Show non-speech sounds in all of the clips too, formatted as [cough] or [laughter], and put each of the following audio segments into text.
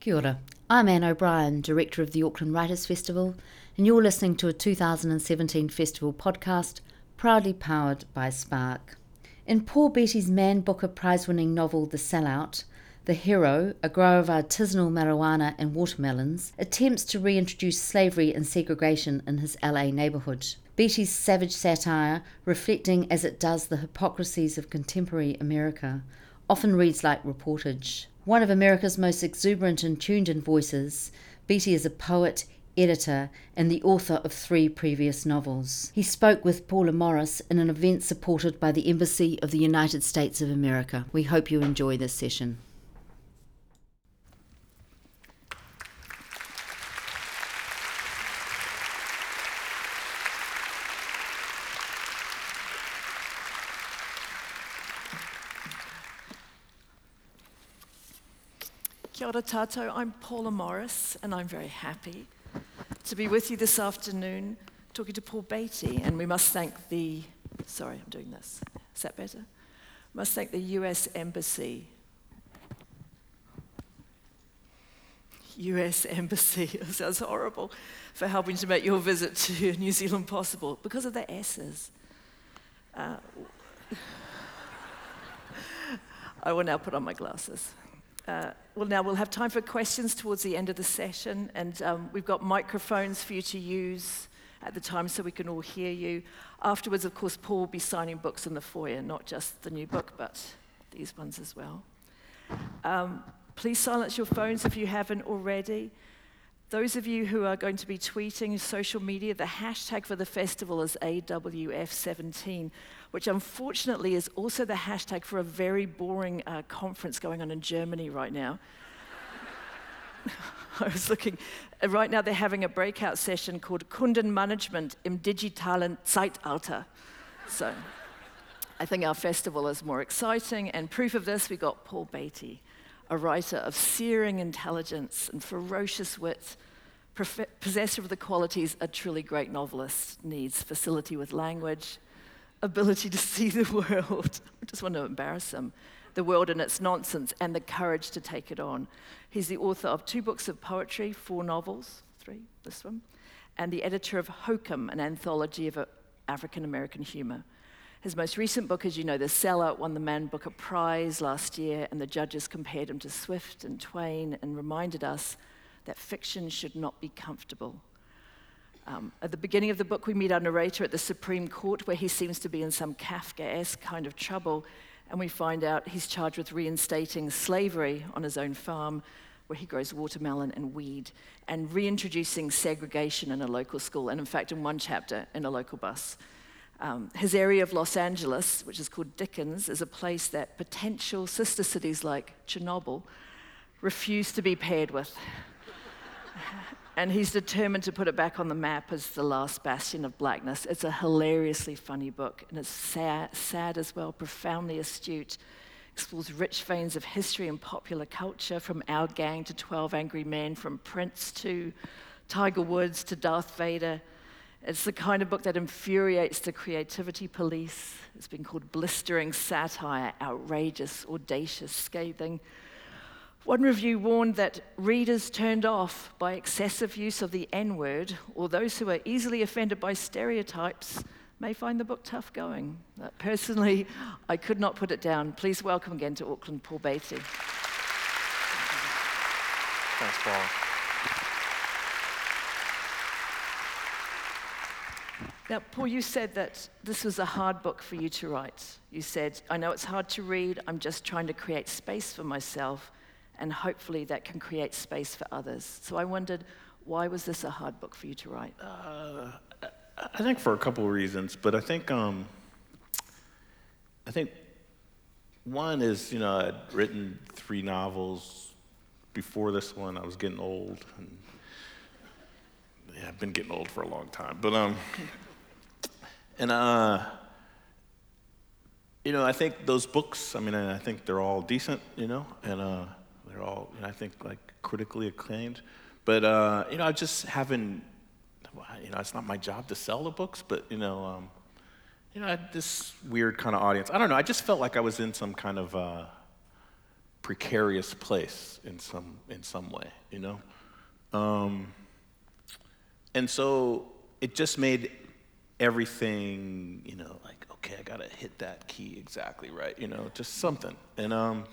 Kia ora. I'm Anne O'Brien, Director of the Auckland Writers Festival, and you're listening to a 2017 festival podcast proudly powered by Spark. In Paul Beatty's Man Booker Prize winning novel The Sellout, the hero, a grower of artisanal marijuana and watermelons, attempts to reintroduce slavery and segregation in his LA neighborhood. Beatty's savage satire, reflecting as it does the hypocrisies of contemporary America, often reads like reportage. One of America's most exuberant and tuned in voices, Beatty is a poet, editor, and the author of three previous novels. He spoke with Paula Morris in an event supported by the Embassy of the United States of America. We hope you enjoy this session. Ora I'm Paula Morris, and I'm very happy to be with you this afternoon talking to Paul Beatty. And we must thank the, sorry, I'm doing this. Is that better? Must thank the US Embassy. US Embassy, [laughs] it sounds horrible, for helping to make your visit to [laughs] New Zealand possible because of the S's. Uh, [laughs] I will now put on my glasses. Uh, well, now we'll have time for questions towards the end of the session, and um, we've got microphones for you to use at the time so we can all hear you. Afterwards, of course, Paul will be signing books in the foyer, not just the new book, but these ones as well. Um, please silence your phones if you haven't already. Those of you who are going to be tweeting social media, the hashtag for the festival is AWF17, which unfortunately is also the hashtag for a very boring uh, conference going on in Germany right now. [laughs] I was looking, uh, right now they're having a breakout session called Kundenmanagement im digitalen Zeitalter. So I think our festival is more exciting, and proof of this, we got Paul Beatty, a writer of searing intelligence and ferocious wit, possessor of the qualities a truly great novelist needs facility with language, ability to see the [laughs] world. I just want to embarrass him the world and its nonsense, and the courage to take it on. He's the author of two books of poetry, four novels, three, this one, and the editor of Hokum, an anthology of African American humor. His most recent book, as you know, The Sellout, won the Man Booker Prize last year, and the judges compared him to Swift and Twain and reminded us that fiction should not be comfortable. Um, at the beginning of the book, we meet our narrator at the Supreme Court, where he seems to be in some Kafkaesque kind of trouble, and we find out he's charged with reinstating slavery on his own farm, where he grows watermelon and weed, and reintroducing segregation in a local school, and in fact, in one chapter, in a local bus. Um, his area of Los Angeles, which is called Dickens, is a place that potential sister cities like Chernobyl refuse to be paired with. [laughs] and he's determined to put it back on the map as the last bastion of blackness. It's a hilariously funny book, and it's sad, sad as well, profoundly astute. Explores rich veins of history and popular culture, from Our Gang to 12 Angry Men, from Prince to Tiger Woods to Darth Vader. It's the kind of book that infuriates the creativity police. It's been called blistering satire, outrageous, audacious, scathing. One review warned that readers turned off by excessive use of the N word, or those who are easily offended by stereotypes, may find the book tough going. Uh, personally, I could not put it down. Please welcome again to Auckland Paul Beatty. Thanks, Paul. Now, Paul, you said that this was a hard book for you to write. You said, I know it's hard to read, I'm just trying to create space for myself, and hopefully that can create space for others. So I wondered, why was this a hard book for you to write? Uh, I think for a couple of reasons, but I think, um, I think one is, you know, I'd written three novels before this one. I was getting old. And, yeah, I've been getting old for a long time. But um, [laughs] and, uh, you know, I think those books, I mean, I think they're all decent, you know, and uh, they're all, you know, I think, like, critically acclaimed. But, uh, you know, I just haven't, you know, it's not my job to sell the books, but, you know, um, you know, this weird kind of audience. I don't know, I just felt like I was in some kind of, uh, precarious place in some in some way, you know. Um, and so it just made everything, you know, like okay, I gotta hit that key exactly right, you know, just something. And um,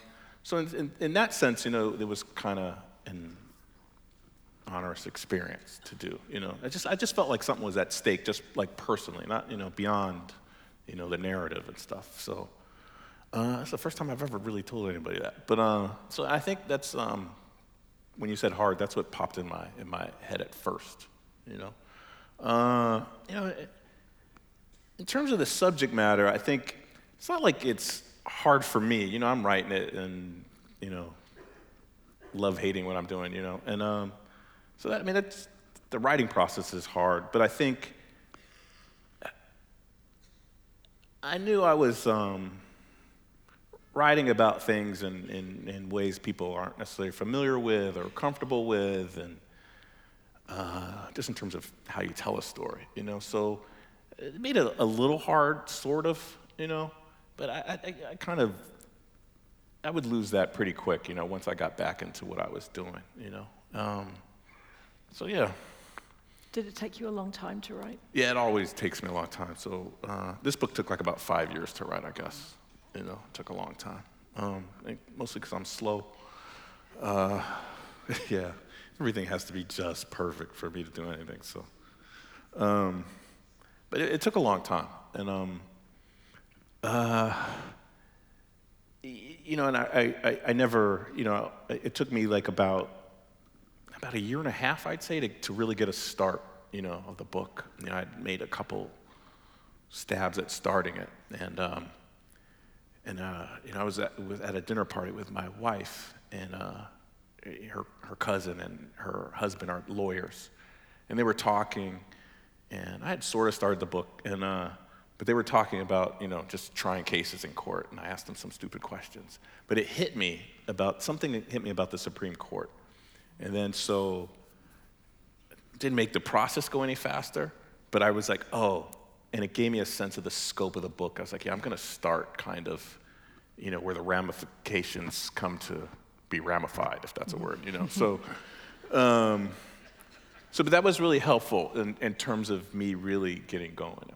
so in, in, in that sense, you know, it was kind of an onerous experience to do. You know, I just I just felt like something was at stake, just like personally, not you know beyond, you know, the narrative and stuff. So uh, that's the first time I've ever really told anybody that. But uh, so I think that's um, when you said hard, that's what popped in my in my head at first. You know, uh, you know, in terms of the subject matter, I think it's not like it's hard for me. You know, I'm writing it and you know, love hating what I'm doing. You know, and um, so that, I mean, that's, the writing process is hard, but I think I knew I was um, writing about things in, in, in, ways people aren't necessarily familiar with or comfortable with, and uh, just in terms of how you tell a story, you know. So it made it a little hard, sort of, you know, but I, I, I kind of I would lose that pretty quick, you know, once I got back into what I was doing, you know. Um, so yeah. Did it take you a long time to write? Yeah, it always takes me a long time. So uh, this book took like about five years to write, I guess. You know, it took a long time. Um, mostly because I'm slow. Uh, [laughs] yeah, everything has to be just perfect for me to do anything. So, um, but it, it, took a long time, and um, uh, you know, and I, I, I never, you know, it took me like about about a year and a half, I'd say, to, to really get a start, you know, of the book. You know, I'd made a couple stabs at starting it, and um, and uh, you know, I was at, was at a dinner party with my wife and uh, her her cousin and her husband are lawyers, and they were talking, and I had sort of started the book, and uh, but they were talking about you know just trying cases in court, and I asked them some stupid questions, but it hit me about something that hit me about the Supreme Court and then so didn't make the process go any faster, but I was like, oh, and it gave me a sense of the scope of the book. I was like, yeah, I'm going to start kind of, you know, where the ramifications come to be ramified, if that's a word, you know. so, um, so, but that was really helpful in, in terms of me really getting going.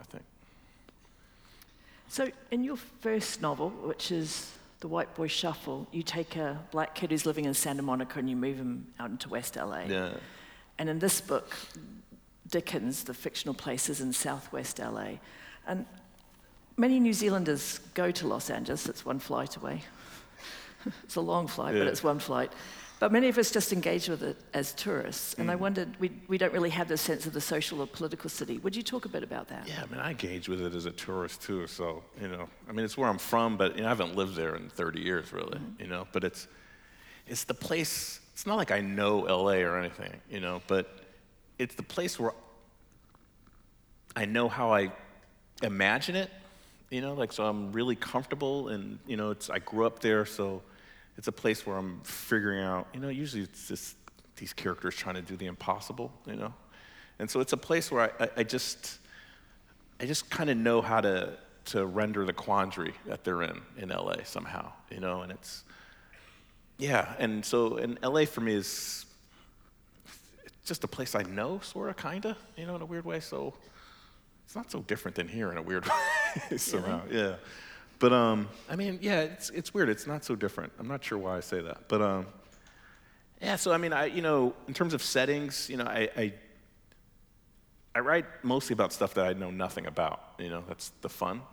So, in your first novel, which is the White Boy Shuffle, you take a black kid who's living in Santa Monica and you move him out into West LA. Yeah. And in this book, Dickens, the fictional place is in Southwest LA. And many New Zealanders go to Los Angeles, it's one flight away. [laughs] it's a long flight, yeah. but it's one flight. But many of us just engage with it as tourists. And mm. I wondered, we, we don't really have the sense of the social or political city. Would you talk a bit about that? Yeah, I mean, I engage with it as a tourist too. So, you know, I mean, it's where I'm from, but you know, I haven't lived there in 30 years really, mm-hmm. you know, but it's, it's the place, it's not like I know LA or anything, you know, but it's the place where I know how I imagine it, you know, like, so I'm really comfortable and, you know, it's, I grew up there, so it's a place where I'm figuring out, you know, usually it's just these characters trying to do the impossible, you know? And so it's a place where I, I, I just, I just kind of know how to, to render the quandary that they're in in LA somehow, you know? And it's, yeah, and so, and LA for me is just a place I know, sort of, kind of, you know, in a weird way. So it's not so different than here in a weird [laughs] way somehow, yeah. But um, I mean, yeah, it's it's weird. It's not so different. I'm not sure why I say that, but um, yeah. So I mean, I you know, in terms of settings, you know, I, I I write mostly about stuff that I know nothing about. You know, that's the fun.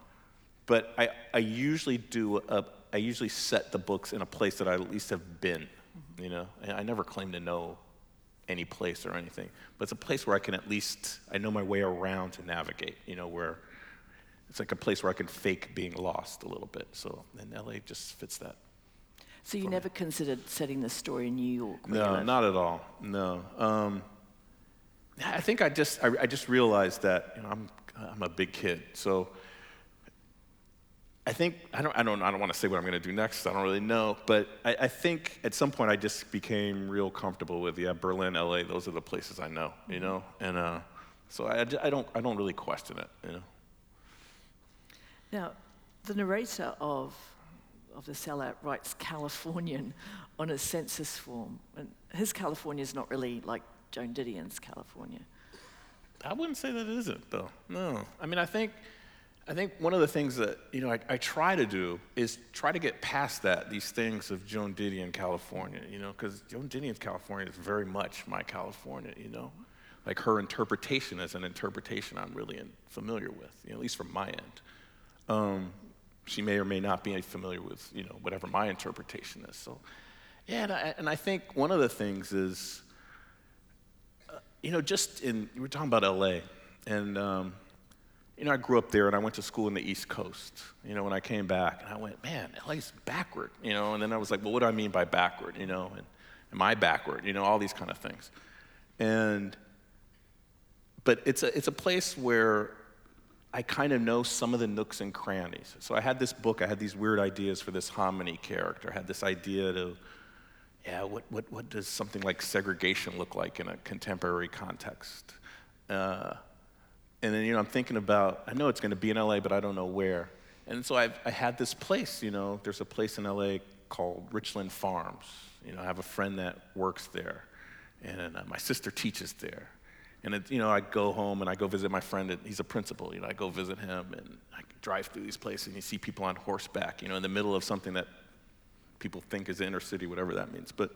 But I I usually do a, I usually set the books in a place that I at least have been. Mm-hmm. You know, and I never claim to know any place or anything, but it's a place where I can at least I know my way around to navigate. You know, where it's like a place where I can fake being lost a little bit. So, and LA just fits that. So you never me. considered setting the story in New York? No, not at all. No. Um, I think I just I, I, just realized that you know I'm I'm a big kid, so I think I don't I don't I don't want to say what I'm going to do next. I don't really know, but I, I, think at some point I just became real comfortable with yeah Berlin, LA. Those are the places I know, you mm-hmm. know, and uh, so I, I don't I don't really question it, you know. Now, the narrator of, of the sellout writes Californian [laughs] on his census form. And his California is not really like Joan Didion's California. I wouldn't say that it isn't, though. No. I mean, I think, I think one of the things that you know I, I try to do is try to get past that, these things of Joan Didion, California. You know, because Joan Didion's California is very much my California. You know, like her interpretation is an interpretation I'm really in, familiar with, you know, at least from my end. Um, she may or may not be familiar with, you know, whatever my interpretation is. So, yeah, and I, and I think one of the things is, uh, you know, just in, we were talking about LA, and, um, you know, I grew up there and I went to school in the East Coast, you know, when I came back, and I went, man, LA's backward, you know, and then I was like, well, what do I mean by backward, you know, and am I backward, you know, all these kind of things. And, but it's a, it's a place where I kind of know some of the nooks and crannies. So I had this book, I had these weird ideas for this hominy character. I had this idea to, yeah, what, what, what does something like segregation look like in a contemporary context? Uh, and then, you know, I'm thinking about, I know it's going to be in LA, but I don't know where. And so I've, I had this place, you know, there's a place in LA called Richland Farms. You know, I have a friend that works there, and uh, my sister teaches there. And it, you know, I go home and I go visit my friend. He's a principal. You know, I go visit him and I drive through these places and you see people on horseback. You know, in the middle of something that people think is inner city, whatever that means. But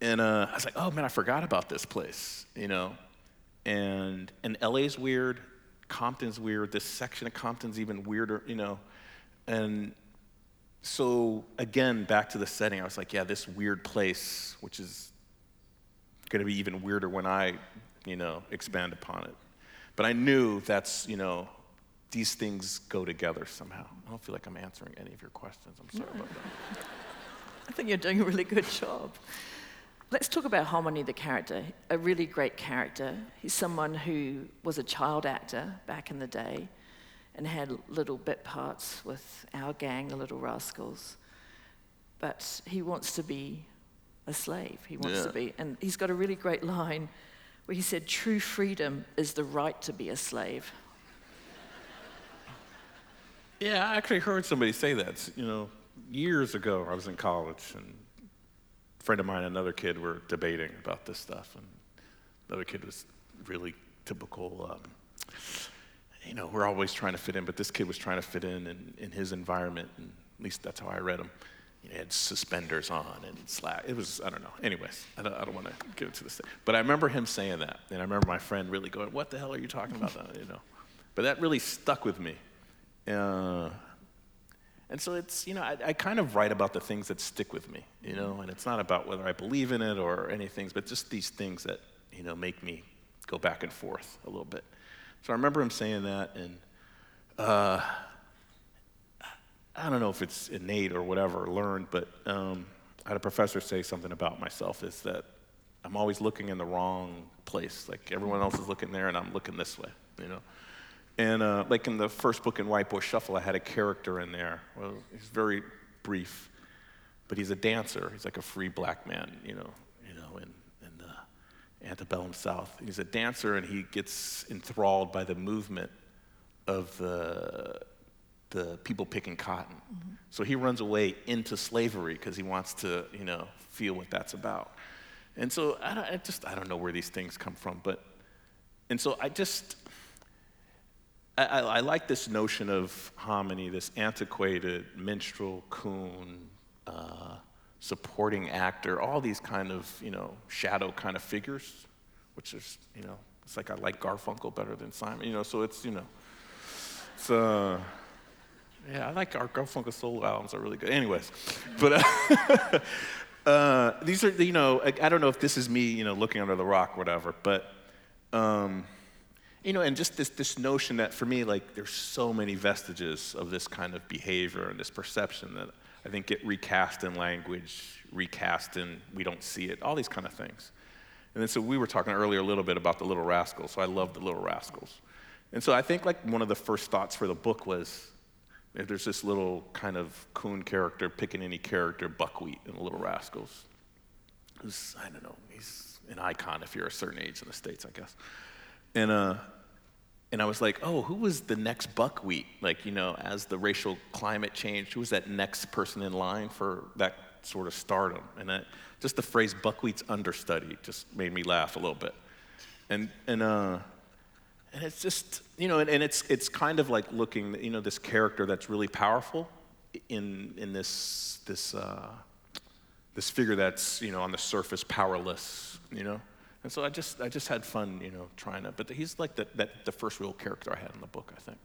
and uh, I was like, oh man, I forgot about this place. You know, and and LA's weird. Compton's weird. This section of Compton's even weirder. You know, and so again, back to the setting, I was like, yeah, this weird place, which is going to be even weirder when I you know, expand upon it. But I knew that's, you know, these things go together somehow. I don't feel like I'm answering any of your questions. I'm sorry about that. [laughs] I think you're doing a really good job. Let's talk about Hominy, the character. A really great character. He's someone who was a child actor back in the day and had little bit parts with our gang, the Little Rascals. But he wants to be a slave. He wants Yeah. to be, and he's got a really great line where he said, True freedom is the right to be a slave. Yeah, I actually heard somebody say that. You know, years ago, I was in college, and a friend of mine and another kid were debating about this stuff, and the other kid was really typical. Um, you know, we're always trying to fit in, but this kid was trying to fit in in, in his environment, and at least that's how I read him. He had suspenders on and slack. It was, I don't know. Anyways, I don't, don't want to get into this thing. But I remember him saying that, and I remember my friend really going, "What the hell are you talking about?" That, you know. But that really stuck with me. Uh, and so it's, you know, I, I kind of write about the things that stick with me, you know, and it's not about whether I believe in it or anything, but just these things that, you know, make me go back and forth a little bit. So I remember him saying that, and uh, I don't know if it's innate or whatever, learned, but um, I had a professor say something about myself is that I'm always looking in the wrong place. Like everyone else is looking there, and I'm looking this way, you know. And uh, like in the first book in White Boy Shuffle, I had a character in there. Well, he's very brief, but he's a dancer. He's like a free black man, you know, you know, in, in the antebellum South. He's a dancer, and he gets enthralled by the movement of the the people picking cotton. So he runs away into slavery because he wants to, you know, feel what that's about. And so I, I just I don't know where these things come from, but and so I just I, I, I like this notion of hominy, this antiquated minstrel, coon, uh, supporting actor, all these kind of you know shadow kind of figures, which is you know it's like I like Garfunkel better than Simon, you know. So it's you know it's uh yeah I like Art Garfunkel solo albums are really good. Anyways, but. Uh, [laughs] Uh, these are, you know, I, I don't know if this is me, you know, looking under the rock, whatever, but, um, you know, and just this, this notion that for me, like, there's so many vestiges of this kind of behavior and this perception that I think get recast in language, recast in we don't see it, all these kind of things. And then so we were talking earlier a little bit about the Little Rascals, so I love the Little Rascals. And so I think like one of the first thoughts for the book was there's this little kind of coon character, pickaninny character, Buckwheat in the Little Rascals. Who's, I don't know, he's an icon if you're a certain age in the States, I guess. And, uh, and I was like, oh, who was the next buckwheat? Like, you know, as the racial climate changed, who was that next person in line for that sort of stardom? And that, just the phrase buckwheat's understudy just made me laugh a little bit. And, and, uh, and it's just, you know, and, and it's, it's kind of like looking, you know, this character that's really powerful in, in this, this, uh, this figure that's, you know, on the surface powerless, you know? And so I just, I just had fun, you know, trying to, but he's like the, that, the first real character I had in the book, I think.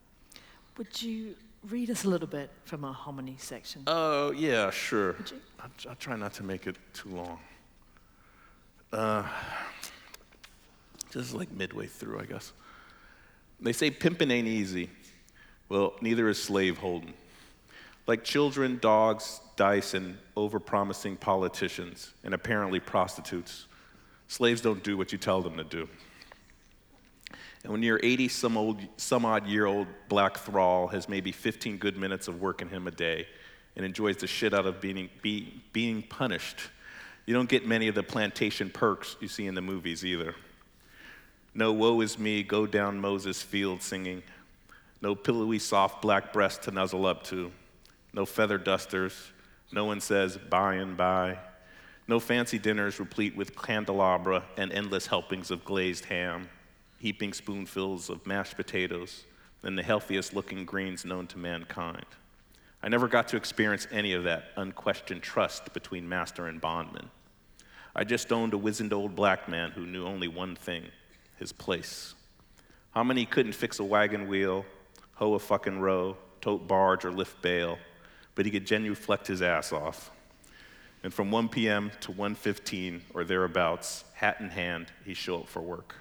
Would you read us a little bit from our hominy section? Oh, yeah, sure. Would you? I'll, I'll try not to make it too long. Uh, just like midway through, I guess. They say pimping ain't easy. Well, neither is slave holding. Like children, dogs, dice, and overpromising politicians, and apparently prostitutes, slaves don't do what you tell them to do. And when your 80 some, old, some odd year old black thrall has maybe 15 good minutes of work in him a day and enjoys the shit out of being, be, being punished, you don't get many of the plantation perks you see in the movies either. No woe is me, go down Moses' field singing. No pillowy soft black breast to nuzzle up to. No feather dusters. No one says by and by. No fancy dinners replete with candelabra and endless helpings of glazed ham, heaping spoonfuls of mashed potatoes, and the healthiest looking greens known to mankind. I never got to experience any of that unquestioned trust between master and bondman. I just owned a wizened old black man who knew only one thing his place. Hominy couldn't fix a wagon wheel, hoe a fucking row, tote barge, or lift bale, but he could genuflect his ass off. And from 1 p.m. to 1:15 or thereabouts, hat in hand, he'd show up for work,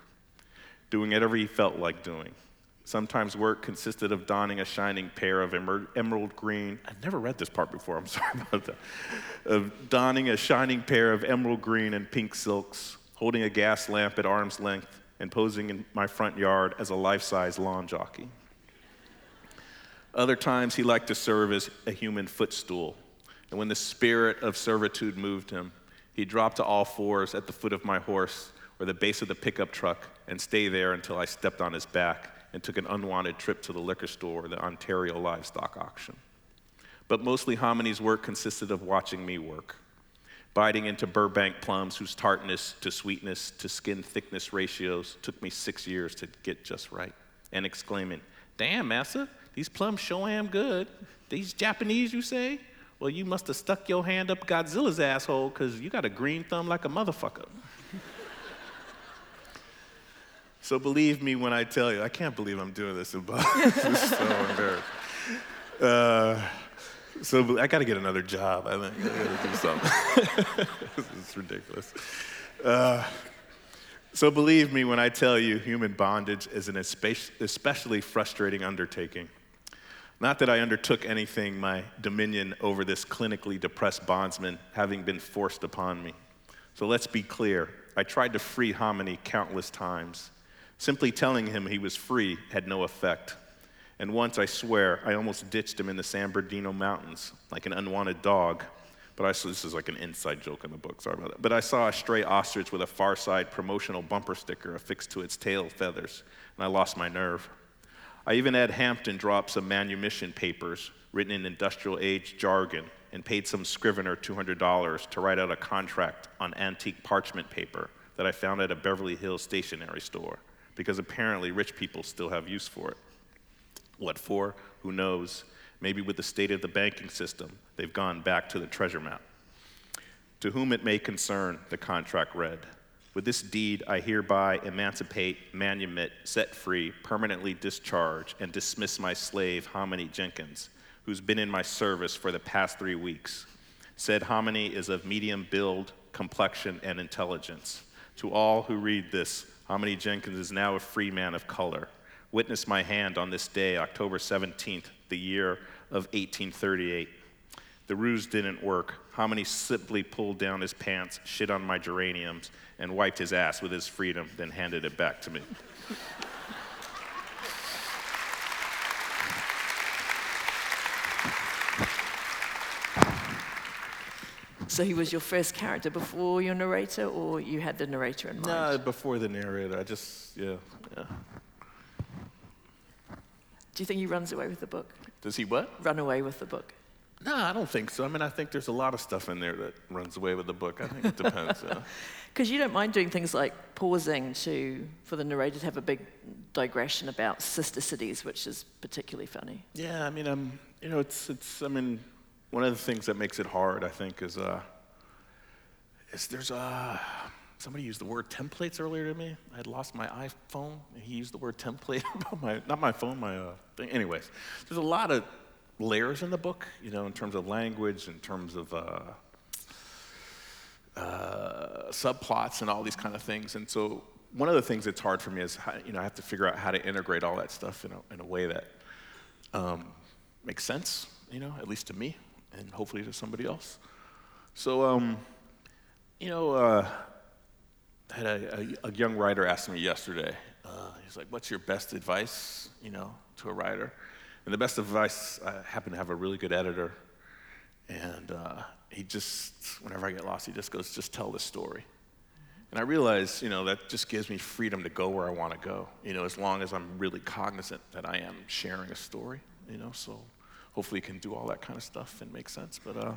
doing whatever he felt like doing. Sometimes work consisted of donning a shining pair of emer- emerald green. I've never read this part before. I'm [laughs] sorry about that. Of donning a shining pair of emerald green and pink silks, holding a gas lamp at arm's length, and posing in my front yard as a life-size lawn jockey. Other times, he liked to serve as a human footstool. And when the spirit of servitude moved him, he'd drop to all fours at the foot of my horse or the base of the pickup truck and stay there until I stepped on his back and took an unwanted trip to the liquor store or the Ontario livestock auction. But mostly Hominy's work consisted of watching me work, biting into Burbank plums whose tartness to sweetness to skin thickness ratios took me six years to get just right, and exclaiming, Damn, massa, these plums sure am good. These Japanese, you say? Well, you must have stuck your hand up Godzilla's asshole because you got a green thumb like a motherfucker. [laughs] so believe me when I tell you, I can't believe I'm doing this in Boston. [laughs] this is so embarrassing. Uh, so I got to get another job. I think I got to do something. [laughs] this is ridiculous. Uh, so believe me when I tell you, human bondage is an especially frustrating undertaking. Not that I undertook anything, my dominion over this clinically depressed bondsman having been forced upon me. So let's be clear. I tried to free Hominy countless times. Simply telling him he was free had no effect. And once, I swear, I almost ditched him in the San Bernardino Mountains like an unwanted dog. But I saw, this is like an inside joke in the book, sorry about that. But I saw a stray ostrich with a far side promotional bumper sticker affixed to its tail feathers, and I lost my nerve. I even had Hampton drop some manumission papers written in industrial age jargon and paid some scrivener $200 to write out a contract on antique parchment paper that I found at a Beverly Hills stationery store, because apparently rich people still have use for it. What for? Who knows? Maybe with the state of the banking system, they've gone back to the treasure map. To whom it may concern, the contract read With this deed, I hereby emancipate, manumit, set free, permanently discharge, and dismiss my slave, Hominy Jenkins, who's been in my service for the past three weeks. Said Hominy is of medium build, complexion, and intelligence. To all who read this, Hominy Jenkins is now a free man of color. Witness my hand on this day, October 17th, the year of 1838. The ruse didn't work. Hominy simply pulled down his pants, shit on my geraniums, and wiped his ass with his freedom, then handed it back to me. So he was your first character before your narrator, or you had the narrator in mind? No, before the narrator. I just, yeah, yeah. Do you think he runs away with the book? Does he what? Run away with the book? No, I don't think so. I mean, I think there's a lot of stuff in there that runs away with the book. I think it depends. Because [laughs] you don't mind doing things like pausing to for the narrator to have a big digression about sister cities, which is particularly funny. Yeah, I mean, um, you know, it's it's. I mean, one of the things that makes it hard, I think, is uh, is there's uh, somebody used the word templates earlier to me. I had lost my iPhone, and he used the word template [laughs] about my not my phone, my uh, thing. Anyways, there's a lot of layers in the book, you know, in terms of language, in terms of. Uh, uh, subplots and all these kind of things. And so one of the things that's hard for me is, how, you know, I have to figure out how to integrate all that stuff in a, in a way that um, makes sense, you know, at least to me and hopefully to somebody else. So, um, you know, uh, I had a, a, a young writer ask me yesterday, uh, he's like, what's your best advice, you know, to a writer? And the best advice, I happen to have a really good editor and uh, he just, whenever I get lost, he just goes, just tell the story. And I realize, you know, that just gives me freedom to go where I want to go, you know, as long as I'm really cognizant that I am sharing a story, you know, so hopefully you can do all that kind of stuff and make sense. But uh,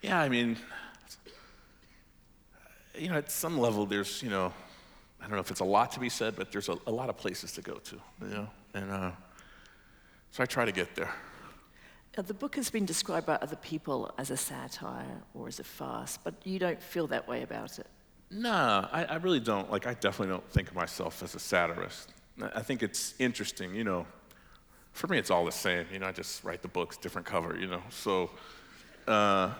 yeah, I mean, you know, at some level, there's, you know, I don't know if it's a lot to be said, but there's a, a lot of places to go to, you know, and uh, so I try to get there. Now, the book has been described by other people as a satire or as a farce, but you don't feel that way about it. No, I, I really don't. Like, I definitely don't think of myself as a satirist. I think it's interesting, you know. For me, it's all the same. You know, I just write the books, different cover, you know. So uh,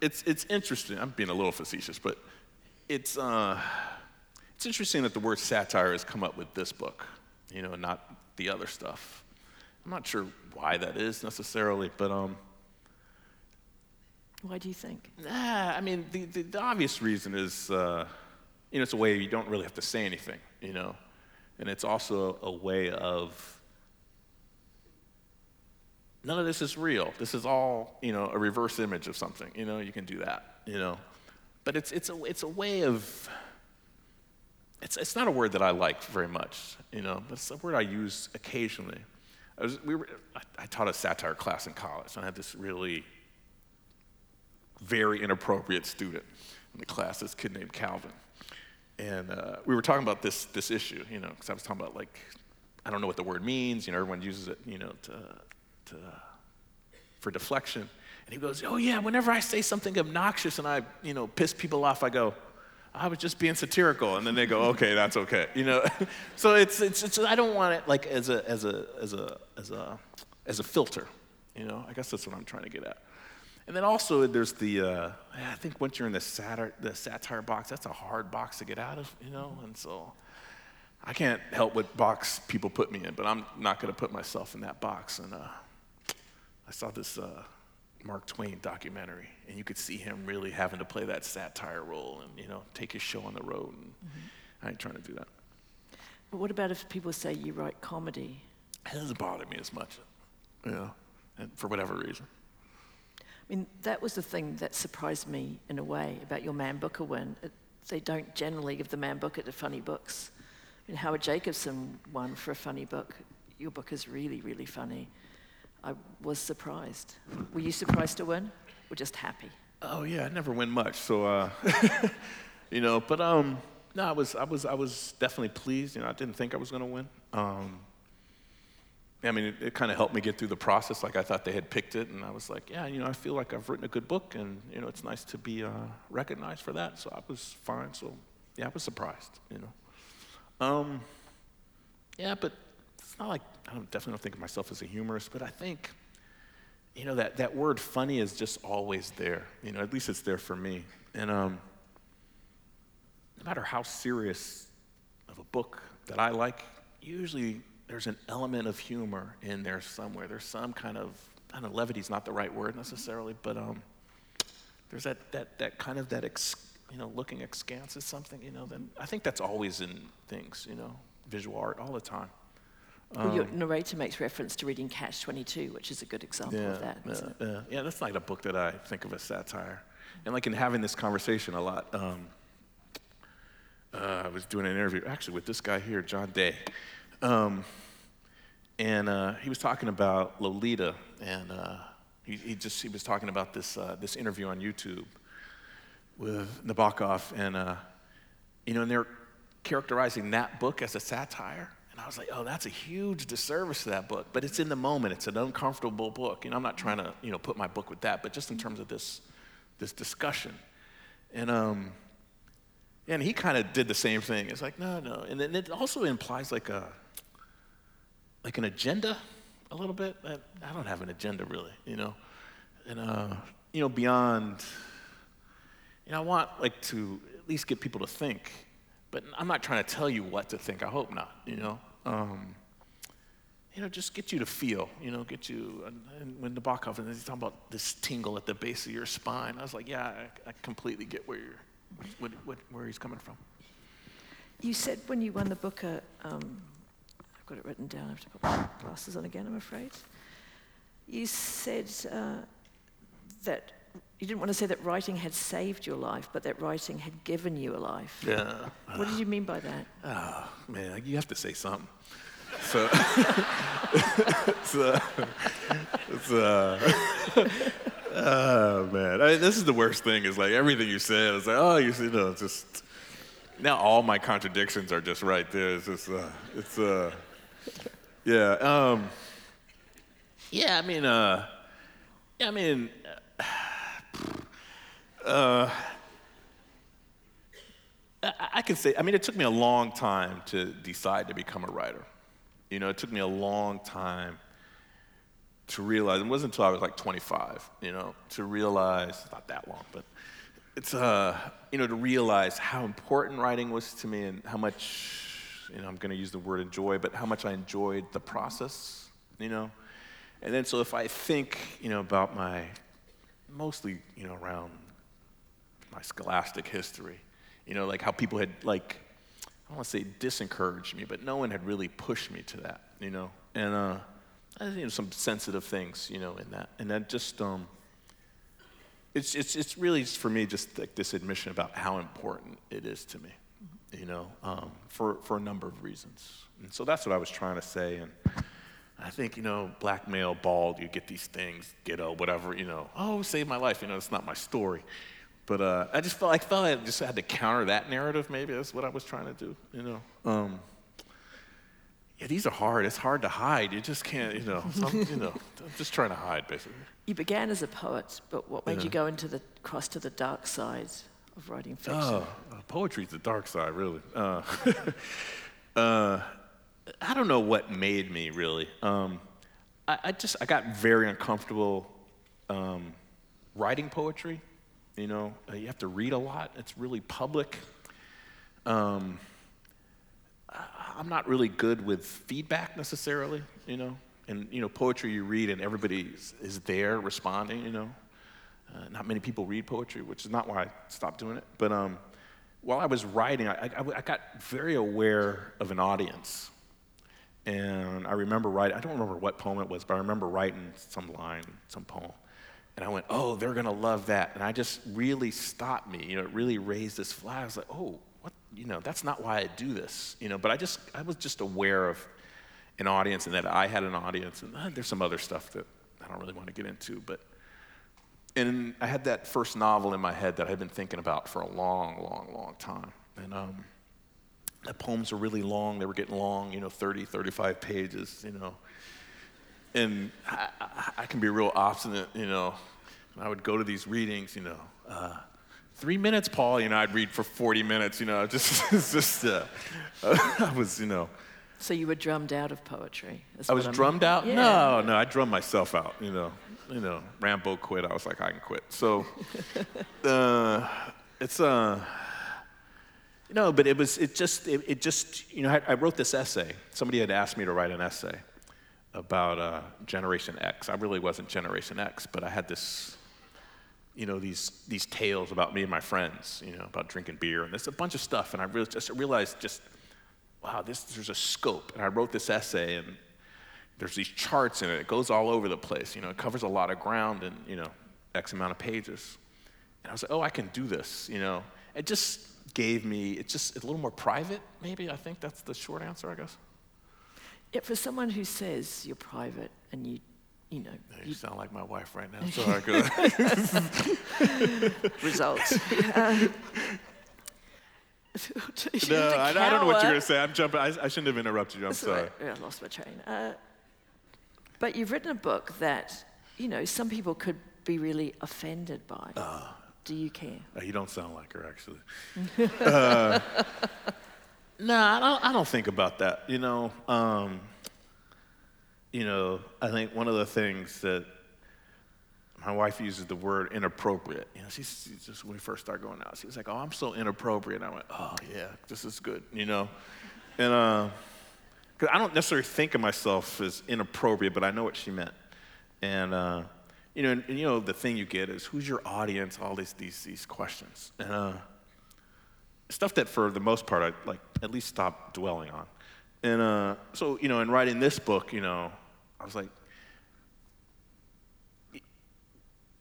it's, it's interesting. I'm being a little facetious, but it's, uh, it's interesting that the word satire has come up with this book, you know, not the other stuff. I'm not sure why that is necessarily, but um, Why do you think? Nah, I mean, the, the, the obvious reason is, uh, you know, it's a way you don't really have to say anything, you know, and it's also a way of none of this is real. This is all, you know, a reverse image of something. You know, you can do that, you know, but it's it's a it's a way of. It's it's not a word that I like very much, you know, but it's a word I use occasionally. I was we were I, I taught a satire class in college, and I had this really very inappropriate student in the class, this kid named Calvin. And uh, we were talking about this, this issue, you know, because I was talking about, like, I don't know what the word means, you know, everyone uses it, you know, to, to, for deflection. And he goes, oh, yeah, whenever I say something obnoxious and I, you know, piss people off, I go, I was just being satirical. And then they go, okay, that's okay, you know. [laughs] so it's, it's, it's, I don't want it, like, as a, as a, as a, as a, as a filter, you know. I guess that's what I'm trying to get at. And then also there's the, uh, I think once you're in the satire, the satire box, that's a hard box to get out of, you know? And so I can't help what box people put me in, but I'm not going to put myself in that box. And uh, I saw this uh, Mark Twain documentary, and you could see him really having to play that satire role and, you know, take his show on the road. And mm-hmm. I ain't trying to do that. But what about if people say you write comedy? It doesn't bother me as much, you know, and for whatever reason. I mean, that was the thing that surprised me in a way about your Man Booker win. It, they don't generally give the Man Booker to funny books. I mean, Howard Jacobson won for a funny book. Your book is really, really funny. I was surprised. Were you surprised to win, or just happy? Oh yeah, I never win much, so uh, [laughs] you know. But um, no, I was, I was, I was definitely pleased. You know, I didn't think I was going to win. Um, I mean, it, it kind of helped me get through the process. Like I thought they had picked it, and I was like, yeah, you know, I feel like I've written a good book, and you know, it's nice to be uh, recognized for that. So I was fine. So yeah, I was surprised. You know, um, yeah, but it's not like I don't, definitely don't think of myself as a humorist, but I think, you know, that that word funny is just always there. You know, at least it's there for me. And um, no matter how serious of a book that I like, usually there's an element of humor in there somewhere. There's some kind of, I don't know, levity's not the right word necessarily, but um, there's that, that, that kind of that, ex, you know, looking askance at something, you know, then I think that's always in things, you know, visual art all the time. Well, your narrator makes reference to reading Catch 22, which is a good example of that. yeah, yeah, yeah, that's not a book that I think of as satire. And like in having this conversation a lot, um, uh, I was doing an interview actually with this guy here, John Day. Um, and uh, he was talking about Lolita, and uh, he, he, just he was talking about this uh, this interview on YouTube with Nabokov, and uh, you know, and they're characterizing that book as a satire. And I was like, oh, that's a huge disservice to that book. But it's in the moment. It's an uncomfortable book. You know, I'm not trying to, you know, put my book with that, but just in terms of this, this discussion. And um, and he kind of did the same thing. It's like, no, no. And then it also implies like a, like an agenda a little bit. I don't have an agenda really, you know. And, uh, you know, beyond, you know, I want like to at least get people to think, but I'm not trying to tell you what to think. I hope not, you know. Um, you know, just get you to feel, you know, get you, and when Nabokov, and he's talking about this tingle at the base of your spine, I was like, yeah, I, I completely get where you're, what, what, where he's coming from. You said when you won the Booker, um, I've got it written down, I have to put my glasses on again, I'm afraid. You said uh, that you didn't want to say that writing had saved your life, but that writing had given you a life. Yeah. What did you mean by that? Oh, man, you have to say something. So, it's, uh, it's, uh, oh man, I mean, this is the worst thing. Is like everything you said. It's like, oh, you, you know, just now all my contradictions are just right there. It's just, uh, it's, uh, yeah, um, yeah. I mean, uh, yeah, I mean, uh, I, can say. I mean, it took me a long time to decide to become a writer. You know, it took me a long time to realize, it wasn't until I was like 25, you know, to realize, not that long, but it's, uh, you know, to realize how important writing was to me and how much, you know, I'm going to use the word enjoy, but how much I enjoyed the process, you know. And then so if I think, you know, about my, mostly, you know, around my scholastic history, you know, like how people had, like, I don't want to say disencouraged me, but no one had really pushed me to that, you know. And, uh, you know, some sensitive things, you know, in that. And that just, um, it's, it's, it's really for me just like this admission about how important it is to me, you know, um, for, for a number of reasons. And so that's what I was trying to say. And I think, you know, black male, bald, you get these things, ghetto, whatever, you know, oh, save my life. You know, it's not my story. But uh, I just felt, I felt I just had to counter that narrative. Maybe that's what I was trying to do, you know. Um, yeah, these are hard. It's hard to hide. You just can't, you know. I'm, you know, I'm just trying to hide, basically. You began as a poet, but what made yeah. you go into the cross to the dark side of writing fiction? Oh, uh, poetry's the dark side, really. Uh, [laughs] uh, I don't know what made me really. Um, I, I, just I got very uncomfortable um, writing poetry. You know, uh, you have to read a lot. It's really public. Um, I'm not really good with feedback necessarily, you know. And, you know, poetry you read and everybody is, there responding, you know. Uh, not many people read poetry, which is not why I stopped doing it. But um, while I was writing, I, I, I, got very aware of an audience. And I remember writing, I don't remember what poem it was, but I remember writing some line, some poem. And I went, oh, they're going to love that. And I just really stopped me. You know, it really raised this flag. I was like, oh, what? you know, that's not why I do this, you know, but I just, I was just aware of an audience and that I had an audience. And uh, there's some other stuff that I don't really want to get into, but, and I had that first novel in my head that I'd been thinking about for a long, long, long time. And um, the poems were really long. They were getting long, you know, 30, 35 pages, you know. And I, I, I can be real obstinate, you know. I would go to these readings, you know. Uh, three minutes, Paul. You know, I'd read for 40 minutes, you know, [laughs] just, just uh, [laughs] I was, you know. So you were drummed out of poetry? I was drummed out? Yeah. No, no, I drummed myself out, you know. You know, Rambo quit. I was like, I can quit. So, [laughs] uh, it's, uh, you know, but it was, it just, it, it just, you know, I, I, wrote this essay. Somebody had asked me to write an essay about uh, Generation X. I really wasn't Generation X, but I had this you know, these, these tales about me and my friends, you know, about drinking beer, and there's a bunch of stuff. And I really just realized just, wow, this, there's a scope. And I wrote this essay, and there's these charts in it. It goes all over the place. You know, it covers a lot of ground in, you know, X amount of pages. And I was like, oh, I can do this, you know. It just gave me, it's just a little more private, maybe. I think that's the short answer, I guess. Yet for someone who says you're private and you, you know, You sound like my wife right now. [laughs] Sorry, go ahead. [laughs] results. Uh, [laughs] No, have I, I don't know what you're going to say. I'm jumping. I, I shouldn't have interrupted you. I'm That's sorry. right. Yeah, I lost my train. Uh, but you've written a book that, you know, some people could be really offended by. Ah. Do you care? Uh, You don't sound like her, actually. Uh, nah, I don't, I don't think about that. You know, um, you know, I think one of the things that my wife uses the word inappropriate. You know, she's, she's just when we first started going out, she was like, "Oh, I'm so inappropriate." And I went, "Oh yeah, this is good." You know, and because I don't necessarily think of myself as inappropriate, but I know what she meant. And uh, you know, and, and, you know, the thing you get is who's your audience? All these these these questions, and uh, stuff that for the most part I like at least stop dwelling on. And uh, so you know, in writing this book, you know, I was like,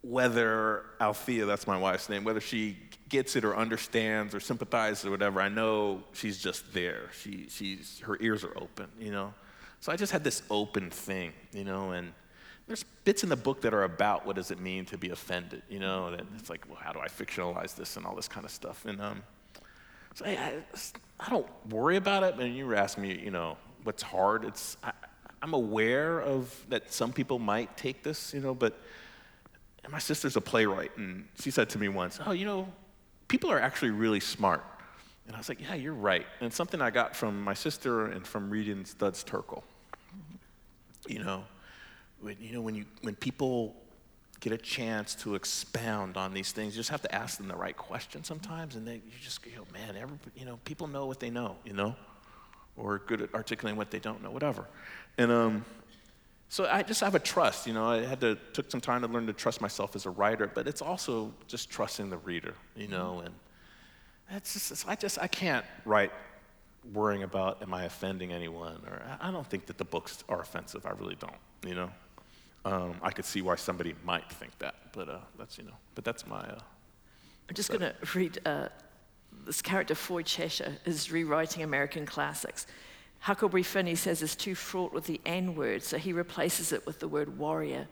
whether Althea, that's my wife's name, whether she gets it or understands or sympathizes or whatever, I know she's just there. She, she's, her ears are open, you know? So I just had this open thing, you know, and there's bits in the book that are about what does it mean to be offended, you know, and it's like, well, how do I fictionalize this and all this kind of stuff. And um, so I, I, don't worry about it, and you were asking me, you know, what's hard. It's, I, I'm aware of that some people might take this, you know, but my sister's a playwright, and she said to me once, Oh, you know, people are actually really smart. And I was like, Yeah, you're right. And something I got from my sister and from reading Studs Terkel. You know, when, you know when, you, when people get a chance to expound on these things, you just have to ask them the right question sometimes, and then you just go, Man, every, you know, people know what they know, you know, or good at articulating what they don't know, whatever. And, um, so I just have a trust, you know. I had to took some time to learn to trust myself as a writer, but it's also just trusting the reader, you know. And it's just it's, I just I can't write worrying about am I offending anyone, or I I don't think that the books are offensive. I really don't, you know. Um, I could see why somebody might think that, but uh, that's you know, but that's my. Uh, I'm just going to read uh, this character, Foy Cheshire, is rewriting American classics. Huckleberry Finn, he says, is too fraught with the N word, so he replaces it with the word warrior.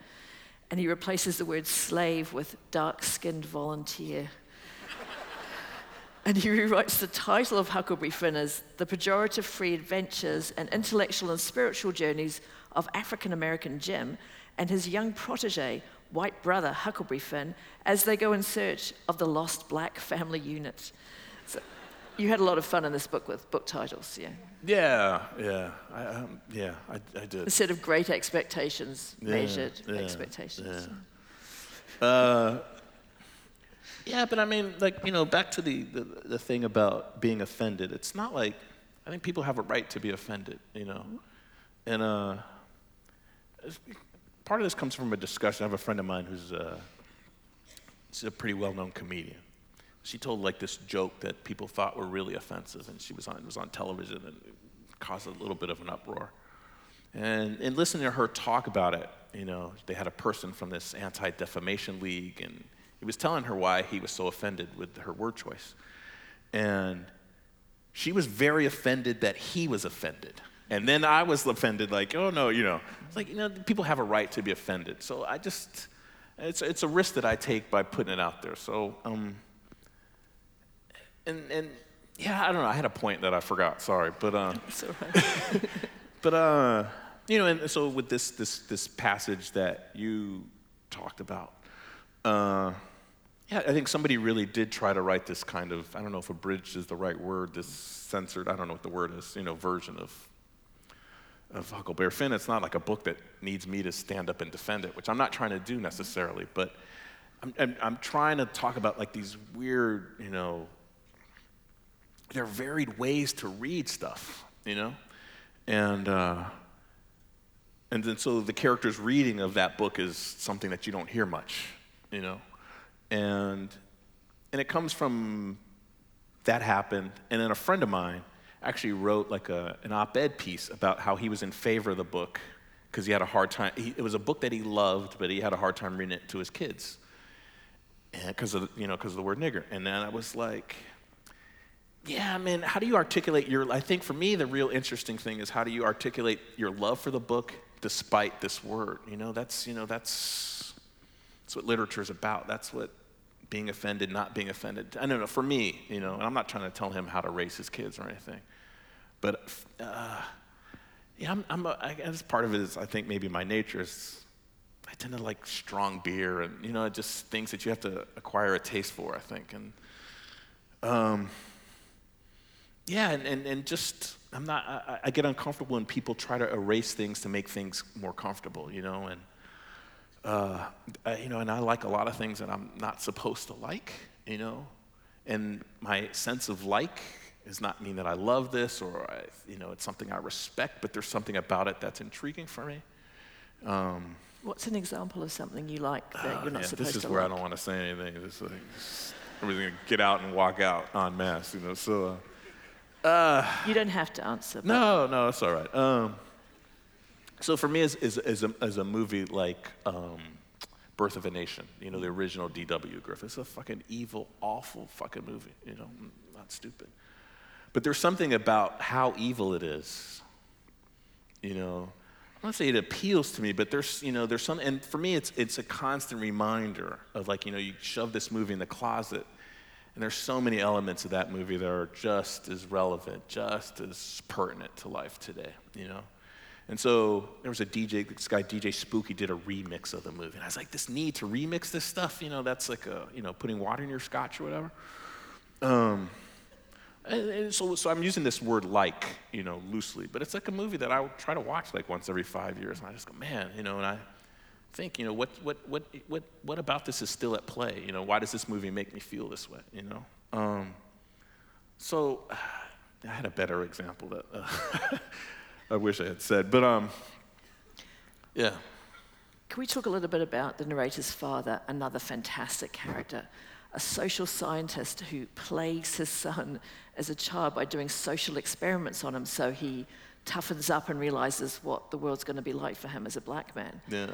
And he replaces the word slave with dark skinned volunteer. and he rewrites the title of Huckleberry Finn as The Pejorative Free Adventures and Intellectual and Spiritual Journeys of African American Jim and his young protege, white brother Huckleberry Finn, as they go in search of the lost black family unit. So you had a lot of fun in this book with book titles, yeah. yeah, yeah, I, um, yeah, I, I did. Instead of great expectations, Yeah, measured yeah, expectations. yeah. Uh, yeah, but I mean, like, you know, back to the, the, the thing about being offended. It's not like, I think people have a right to be offended, you know. And uh, part of this comes from a discussion. I have a friend of mine who's uh, she's a pretty well known comedian. She told like this joke that people thought were really offensive, and she was on, was on television and caused a little bit of an uproar. And in listening to her talk about it, you know, they had a person from this anti defamation league, and he was telling her why he was so offended with her word choice. And she was very offended that he was offended. And then I was offended, like, oh no, you know, it's like, you know, people have a right to be offended. So I just, it's, it's a risk that I take by putting it out there. So, um, and, and yeah, I don't know, I had a point that I forgot, sorry, but, uh, [laughs] [laughs] but uh, you know, and so with this this this passage that you talked about, uh, yeah, I think somebody really did try to write this kind of I don't know if abridged is the right word, this censored I don't know what the word is, you know, version of of Huckleberry Finn. It's not like a book that needs me to stand up and defend it, which I'm not trying to do necessarily, but I'm, I'm, I'm trying to talk about like these weird, you know, there are varied ways to read stuff, you know? And, uh, and then so the character's reading of that book is something that you don't hear much, you know? And, and it comes from that happened. And then a friend of mine actually wrote like a, an op-ed piece about how he was in favor of the book because he had a hard time. He, it was a book that he loved, but he had a hard time reading it to his kids because of, you know, because of the word nigger. And then I was like, yeah, man, how do you articulate your, I think for me, the real interesting thing is how do you articulate your love for the book despite this word? You know, that's, you know, that's, that's what literature is about. That's what being offended, not being offended. I don't know, for me, you know, and I'm not trying to tell him how to raise his kids or anything, but uh, yeah, I'm, I'm a, I guess part of it is I think maybe my nature is I tend to like strong beer and you know just things that you have to acquire a taste for. I think and um, yeah, and, and, and just I'm not I, I get uncomfortable when people try to erase things to make things more comfortable, you know, and uh, you know, and I like a lot of things that I'm not supposed to like, you know, and my sense of like does not mean that I love this or I, you know it's something I respect, but there's something about it that's intriguing for me. Um, What's an example of something you like that oh, you're not yeah, supposed to? This is to where like? I don't want to say anything. This like, everything get out and walk out en masse, you know. So uh, You don't have to answer. no, no, it's all right. Um, so for me, as, as, as, a, as a movie like um, Birth of a Nation, you know, the original D.W. Griffith, it's a fucking evil, awful fucking movie, you know, not stupid. But there's something about how evil it is, you know. I don't say it appeals to me, but there's, you know, there's some, and for me, it's, it's a constant reminder of like, you know, you shove this movie in the closet, and there's so many elements of that movie that are just as relevant, just as pertinent to life today, you know. And so there was a DJ, this guy DJ Spooky did a remix of the movie, and I was like, this need to remix this stuff, you know, that's like a, you know, putting water in your scotch or whatever. Um, and, and so, so I'm using this word like, you know, loosely, but it's like a movie that I try to watch like once every five years, and I just go, man, you know, and I think, you know, what, what, what, what, what about this is still at play? You know, why does this movie make me feel this way? You know, um, so [sighs] I had a better example that uh, [laughs] I wish I had said, but um, yeah. Can we talk a little bit about the narrator's father, another fantastic character, a social scientist who plagues his son as a child by doing social experiments on him so he toughens up and realizes what the world's going to be like for him as a black man, Yeah.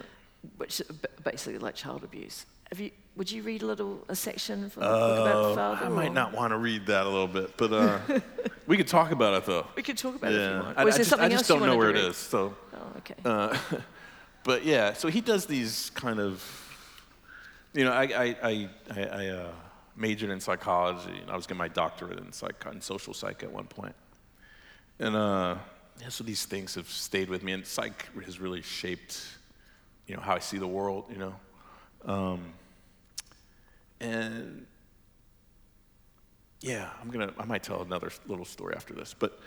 which basically like child abuse. Have you, would you read a little a section from the book about the Uh, father? I might or- not want to read that a little bit, but uh, [laughs] we could talk about it though. We could talk about it if you Yeah, want. I, I just, I just don't know where it is. So. Oh, okay. uh, [laughs] but yeah, so he does these kind of, you know, I I I, I, uh, majored in psychology, and I was getting my doctorate in psych in social psych at one point. point, and uh, yeah, so these things have stayed with me, and psych has really shaped, you know, how I see the world, you know, um, and yeah, I'm gonna. I might tell another little story after this, but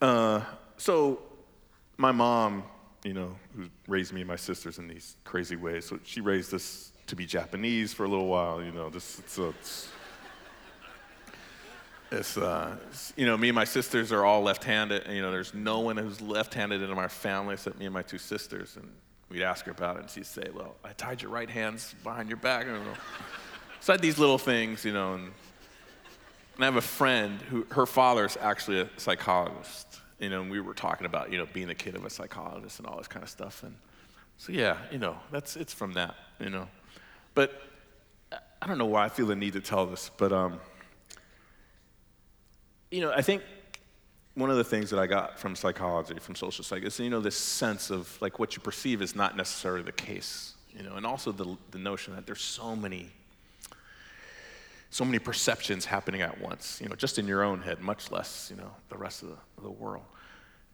uh, so my mom, you know, who raised me and my sisters in these crazy ways. So she raised us to be Japanese for a little while. You know, this it's, it's, it's, uh, it's, you know, me and my sisters are all left-handed. And, you know, there's no one who's left-handed in our family except me and my two sisters. And we'd ask her about it, and she'd say, "Well, I tied your right hands behind your back." Don't. So I had these little things, you know, and and I have a friend who her father's actually a psychologist. You know, and we were talking about, you know, being the kid of a psychologist and all this kind of stuff. And so yeah, you know, that's it's from that, you know. But I- don't know why I feel the need to tell this, but um, you know, I think one of the things that I got from psychology, from social psych, is you know this sense of like what you perceive is not necessarily the case, you know, and also the the notion that there's so many so many perceptions happening at once, you know, just in your own head, much less, you know, the rest of the, of the world.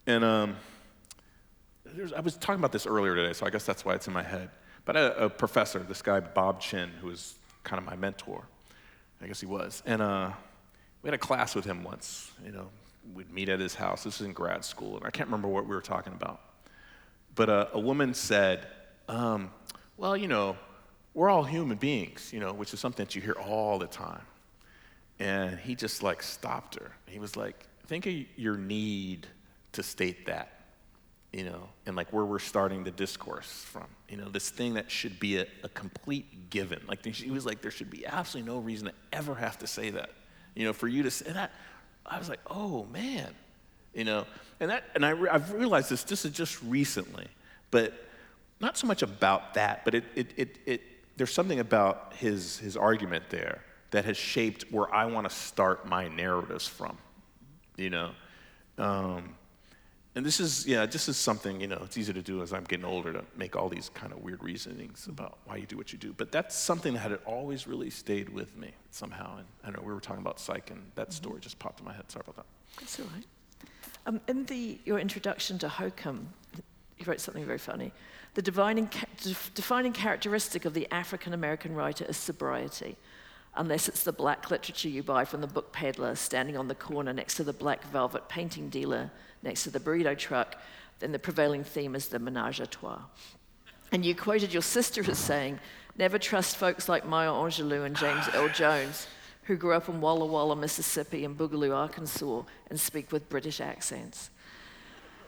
And um, I was talking about this earlier today, so I guess that's why it's in my head. But a, a professor, this guy Bob Chin, who was kind of my mentor. I guess he was. And uh, we had a class with him once. You know, we'd meet at his house. This was in grad school, and I can't remember what we were talking about. But uh, a woman said, um, "Well, you know, we're all human beings, you know, which is something that you hear all the time." And he just like stopped her. He was like, "Think of your need to state that." You know, and like where we're starting the discourse from, you know, this thing that should be a, a complete given. Like he was like, there should be absolutely no reason to ever have to say that, you know, for you to say that. I was like, oh man, you know, and that, and I I've realized this. This is just recently, but not so much about that, but it, it, it, it there's something about his his argument there that has shaped where I want to start my narratives from, you know. Um, and this is, yeah, this is something, you know, it's easy to do as I'm getting older to make all these kind of weird reasonings about why you do what you do. But that's something that had always really stayed with me somehow. And I don't know, we were talking about psych, and that story just popped in my head. Sorry about that. That's all right. Um, in the, your introduction to Hokum, you wrote something very funny. The defining, defining characteristic of the African American writer is sobriety, unless it's the black literature you buy from the book peddler standing on the corner next to the black velvet painting dealer next to the burrito truck. Then the prevailing theme is the menage a trois. And you quoted your sister as saying, Never trust folks like Maya Angelou and James Earl Jones, who grew up in Walla Walla, Mississippi, and Boogaloo, Arkansas, and speak with British accents.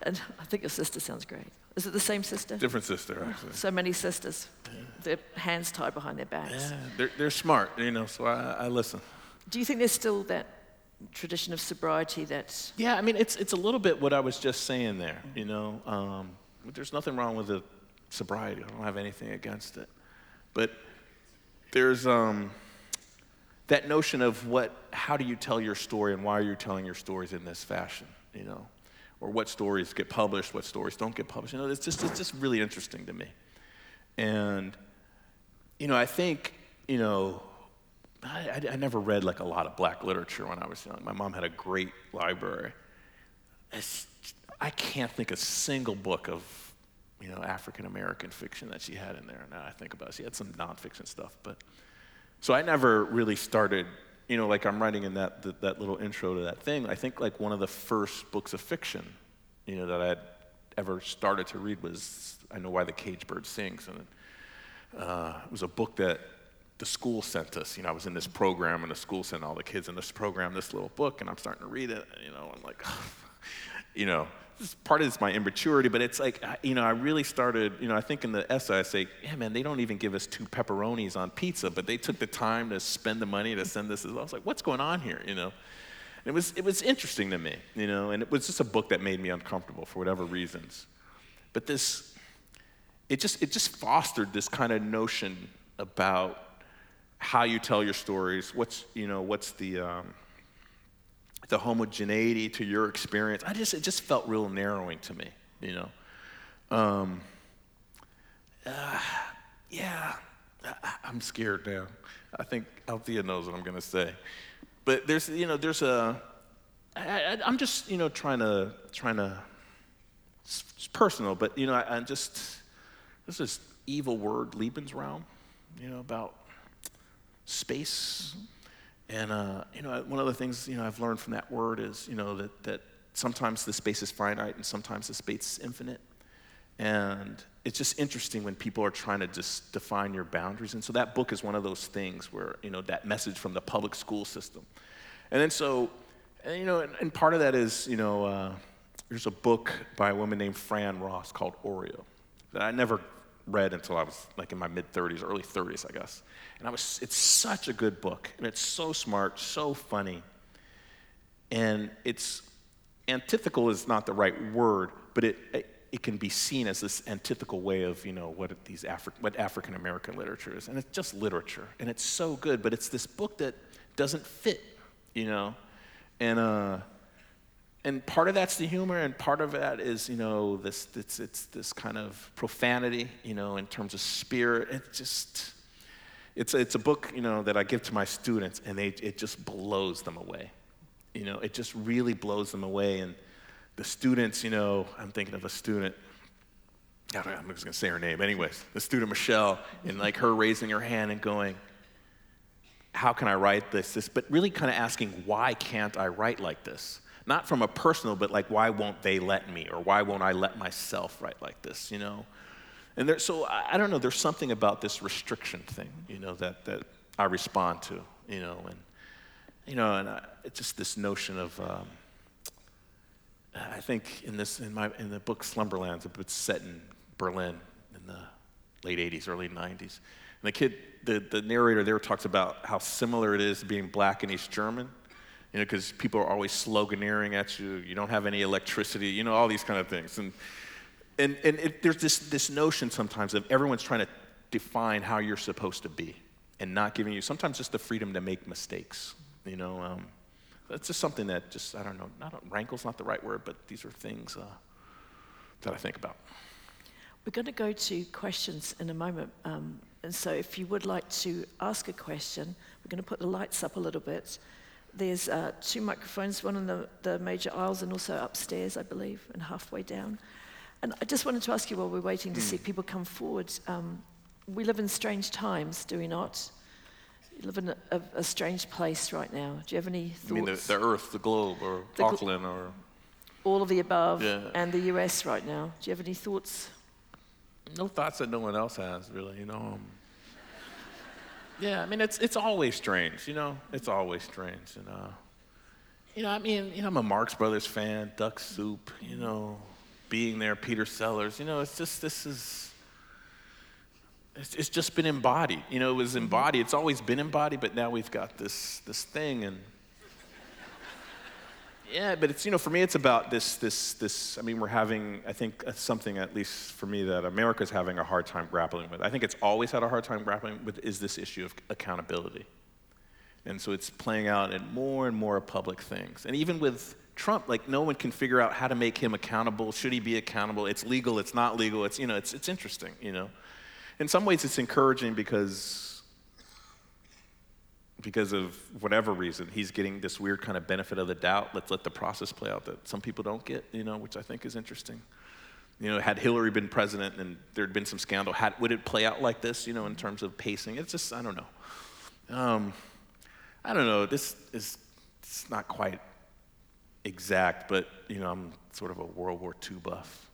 And I think your sister sounds great. Is it the same sister? Different sister, actually. So many sisters. Yeah. Their hands tied behind their backs. Yeah, they're, they're smart, you know, so I, I listen. Do you think there's still that tradition of sobriety that. Yeah, I mean, it's, it's a little bit what I was just saying there, you know. Um, there's nothing wrong with the sobriety, I don't have anything against it. But there's um, that notion of what, how do you tell your story and why are you telling your stories in this fashion, you know? or what stories get published, what stories don't get published. You know, it's just, it's just really interesting to me. And, you know, I think, you know, I, I, I never read like a lot of black literature when I was young. My mom had a great library. It's, I can't think a single book of, you know, African American fiction that she had in there. Now I think about it, she had some nonfiction stuff, but so I never really started you know, like I'm writing in that, that, that, little intro to that thing, I think like one of the first books of fiction, you know, that I had ever started to read was I Know Why the Caged Bird Sings. And uh, it was a book that the school sent us. You know, I was in this program and the school sent all the kids in this program this little book and I'm starting to read it. And, you know, I'm like, [sighs] you know, this part of it's my immaturity, but it's like, you know, I really started, you know, I think in the essay I say, yeah, man, they don't even give us two pepperonis on pizza, but they took the time to spend the money to send this. I was like, what's going on here, you know? It was, it was interesting to me, you know, and it was just a book that made me uncomfortable for whatever reasons. But this, it just, it just fostered this kind of notion about how you tell your stories, what's, you know, what's the, um, the homogeneity to your experience. I just, it just felt real narrowing to me, you know. Um, uh, yeah, I, am scared now. I think Althea knows what I'm going to say. But there's, you know, there's a, I, I'm just, you know, trying to, trying to, it's personal, but, you know, I, am just, there's this evil word, Lebensraum, you know, about space. And uh, you know, one of the things you know I've learned from that word is you know that that sometimes the space is finite and sometimes the space is infinite, and it's just interesting when people are trying to just define your boundaries. And so that book is one of those things where you know that message from the public school system, and then so, and, you know, and, and, part of that is you know uh, there's a book by a woman named Fran Ross called Oreo that I never read until I was like in my mid 30s, early 30s, I guess. And I was, it's such a good book, and it's so smart, so funny. And it's antithetical is not the right word, but it, it, it can be seen as this antithetical way of, you know, what these Afri- what African American literature is. And it's just literature, and it's so good, but it's this book that doesn't fit, you know. And uh, and part of that's the humor, and part of that is, you know, this, it's, it's this kind of profanity, you know, in terms of spirit. It just, it's, it's a book, you know, that I give to my students, and they, it just blows them away. You know, it just really blows them away. And the students, you know, I'm thinking of a student, I'm just gonna say her name. Anyways, the student Michelle, and like her raising her hand and going, how can I write this? this but really kind of asking, why can't I write like this? Not from a personal, but like, why won't they let me? Or why won't I let myself write like this, you know? And there, so I, I don't know, there's something about this restriction thing, you know, that, that I respond to, you know, and, you know, and I, it's just this notion of, um, I think in this, in my, in the book Slumberlands, it's set in Berlin in the late 80s, early 90s. And the kid, the, the narrator there talks about how similar it is being black and East German you know, because people are always sloganeering at you, you don't have any electricity, you know, all these kind of things. And, and, and it, there's this, this notion sometimes of everyone's trying to define how you're supposed to be and not giving you sometimes just the freedom to make mistakes, you know. Um, it's just something that just, I don't know, not rankles, not the right word, but these are things uh, that I think about. We're going to go to questions in a moment. Um, and so if you would like to ask a question, we're going to put the lights up a little bit. There's uh, two microphones, one in the, the major aisles and also upstairs, I believe, and halfway down. And I just wanted to ask you while we're waiting to mm. see people come forward. Um, we live in strange times, do we not? You live in a, a, a, strange place right now. Do you have any thoughts? I mean the, the Earth, the globe, or the Auckland, or all of the above, yeah. and the U.S. right now. Do you have any thoughts? No thoughts that no one else has, really. You know. Um, yeah, I mean it's it's always strange. You know, it's always strange, and uh, you know, I mean, you know, I'm a Marx Brothers fan, Duck Soup. You know, being there, Peter Sellers. You know, it's just this is. It's, it's just been embodied. You know, it was embodied. It's always been embodied, but now we've got this this thing, and yeah, but it's, you know, for me, it's about this, this, this. I mean, we're having, I think, uh, something, at least for me, that America's having a hard time grappling with. I think it's always had a hard time grappling with is this issue of accountability. And so it's playing out in more and more public things. And even with Trump, like, no one can figure out how to make him accountable. Should he be accountable? It's legal, it's not legal. It's, you know, it's, it's interesting, you know. In some ways, it's encouraging because because of whatever reason, he's getting this weird kind of benefit of the doubt. Let's let the process play out that some people don't get, you know, which I think is interesting. You know, had Hillary been president and there'd been some scandal, had, would it play out like this, you know, in terms of pacing? It's just, I don't know. Um, I don't know. This is it's not quite exact, but, you know, I'm sort of a World War II buff.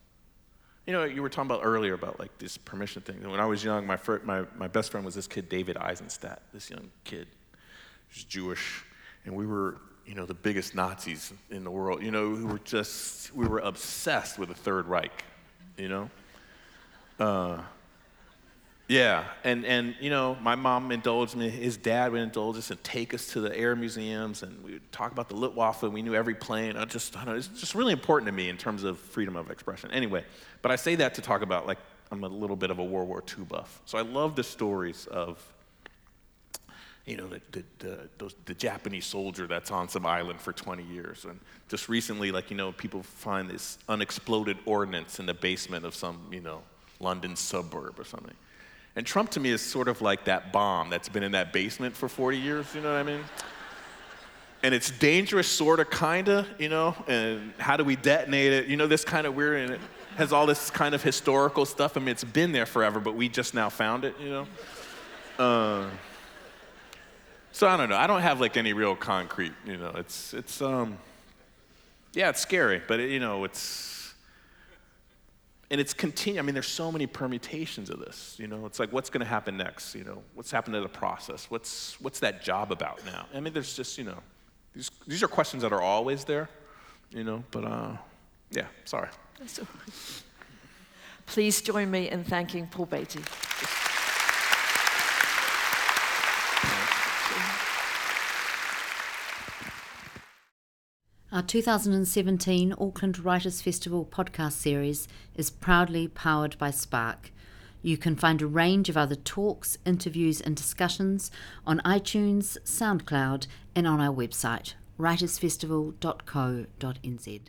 You know, you were talking about earlier about like this permission thing. When I was young, my, first, my, my best friend was this kid, David Eisenstadt, this young kid Jewish, and we were, you know, the biggest Nazis in the world. You know, we were just, we were obsessed with the Third Reich, you know? Uh, yeah, and, and you know, my mom indulged me, his dad would indulge us and take us to the air museums, and we would talk about the Luftwaffe, and we knew every plane. I just, I know, it's just really important to me in terms of freedom of expression. Anyway, but I say that to talk about, like, I'm a little bit of a World War II buff. So I love the stories of you know, the, the, the, those, the, Japanese soldier that's on some island for 20 years. And just recently, like, you know, people find this unexploded ordnance in the basement of some, you know, London suburb or something. And Trump to me is sort of like that bomb that's been in that basement for 40 years, you know what I mean? And it's dangerous, sort of, kind of, you know, and how do we detonate it? You know, this kind of weird, and it has all this kind of historical stuff. I mean, it's been there forever, but we just now found it, you know? Uh, so I don't know. I don't have like any real concrete, you know. It's it's um yeah, it's scary, but it, you know, it's and it's continue. I mean, there's so many permutations of this. You know, it's like what's going to happen next? You know, what's happened to the process? What's what's that job about now? I mean, there's just you know, these these are questions that are always there. You know, but uh, yeah, sorry. Please join me in thanking Paul Beatty. Our 2017 Auckland Writers Festival podcast series is proudly powered by Spark. You can find a range of other talks, interviews, and discussions on iTunes, SoundCloud, and on our website, writersfestival.co.nz.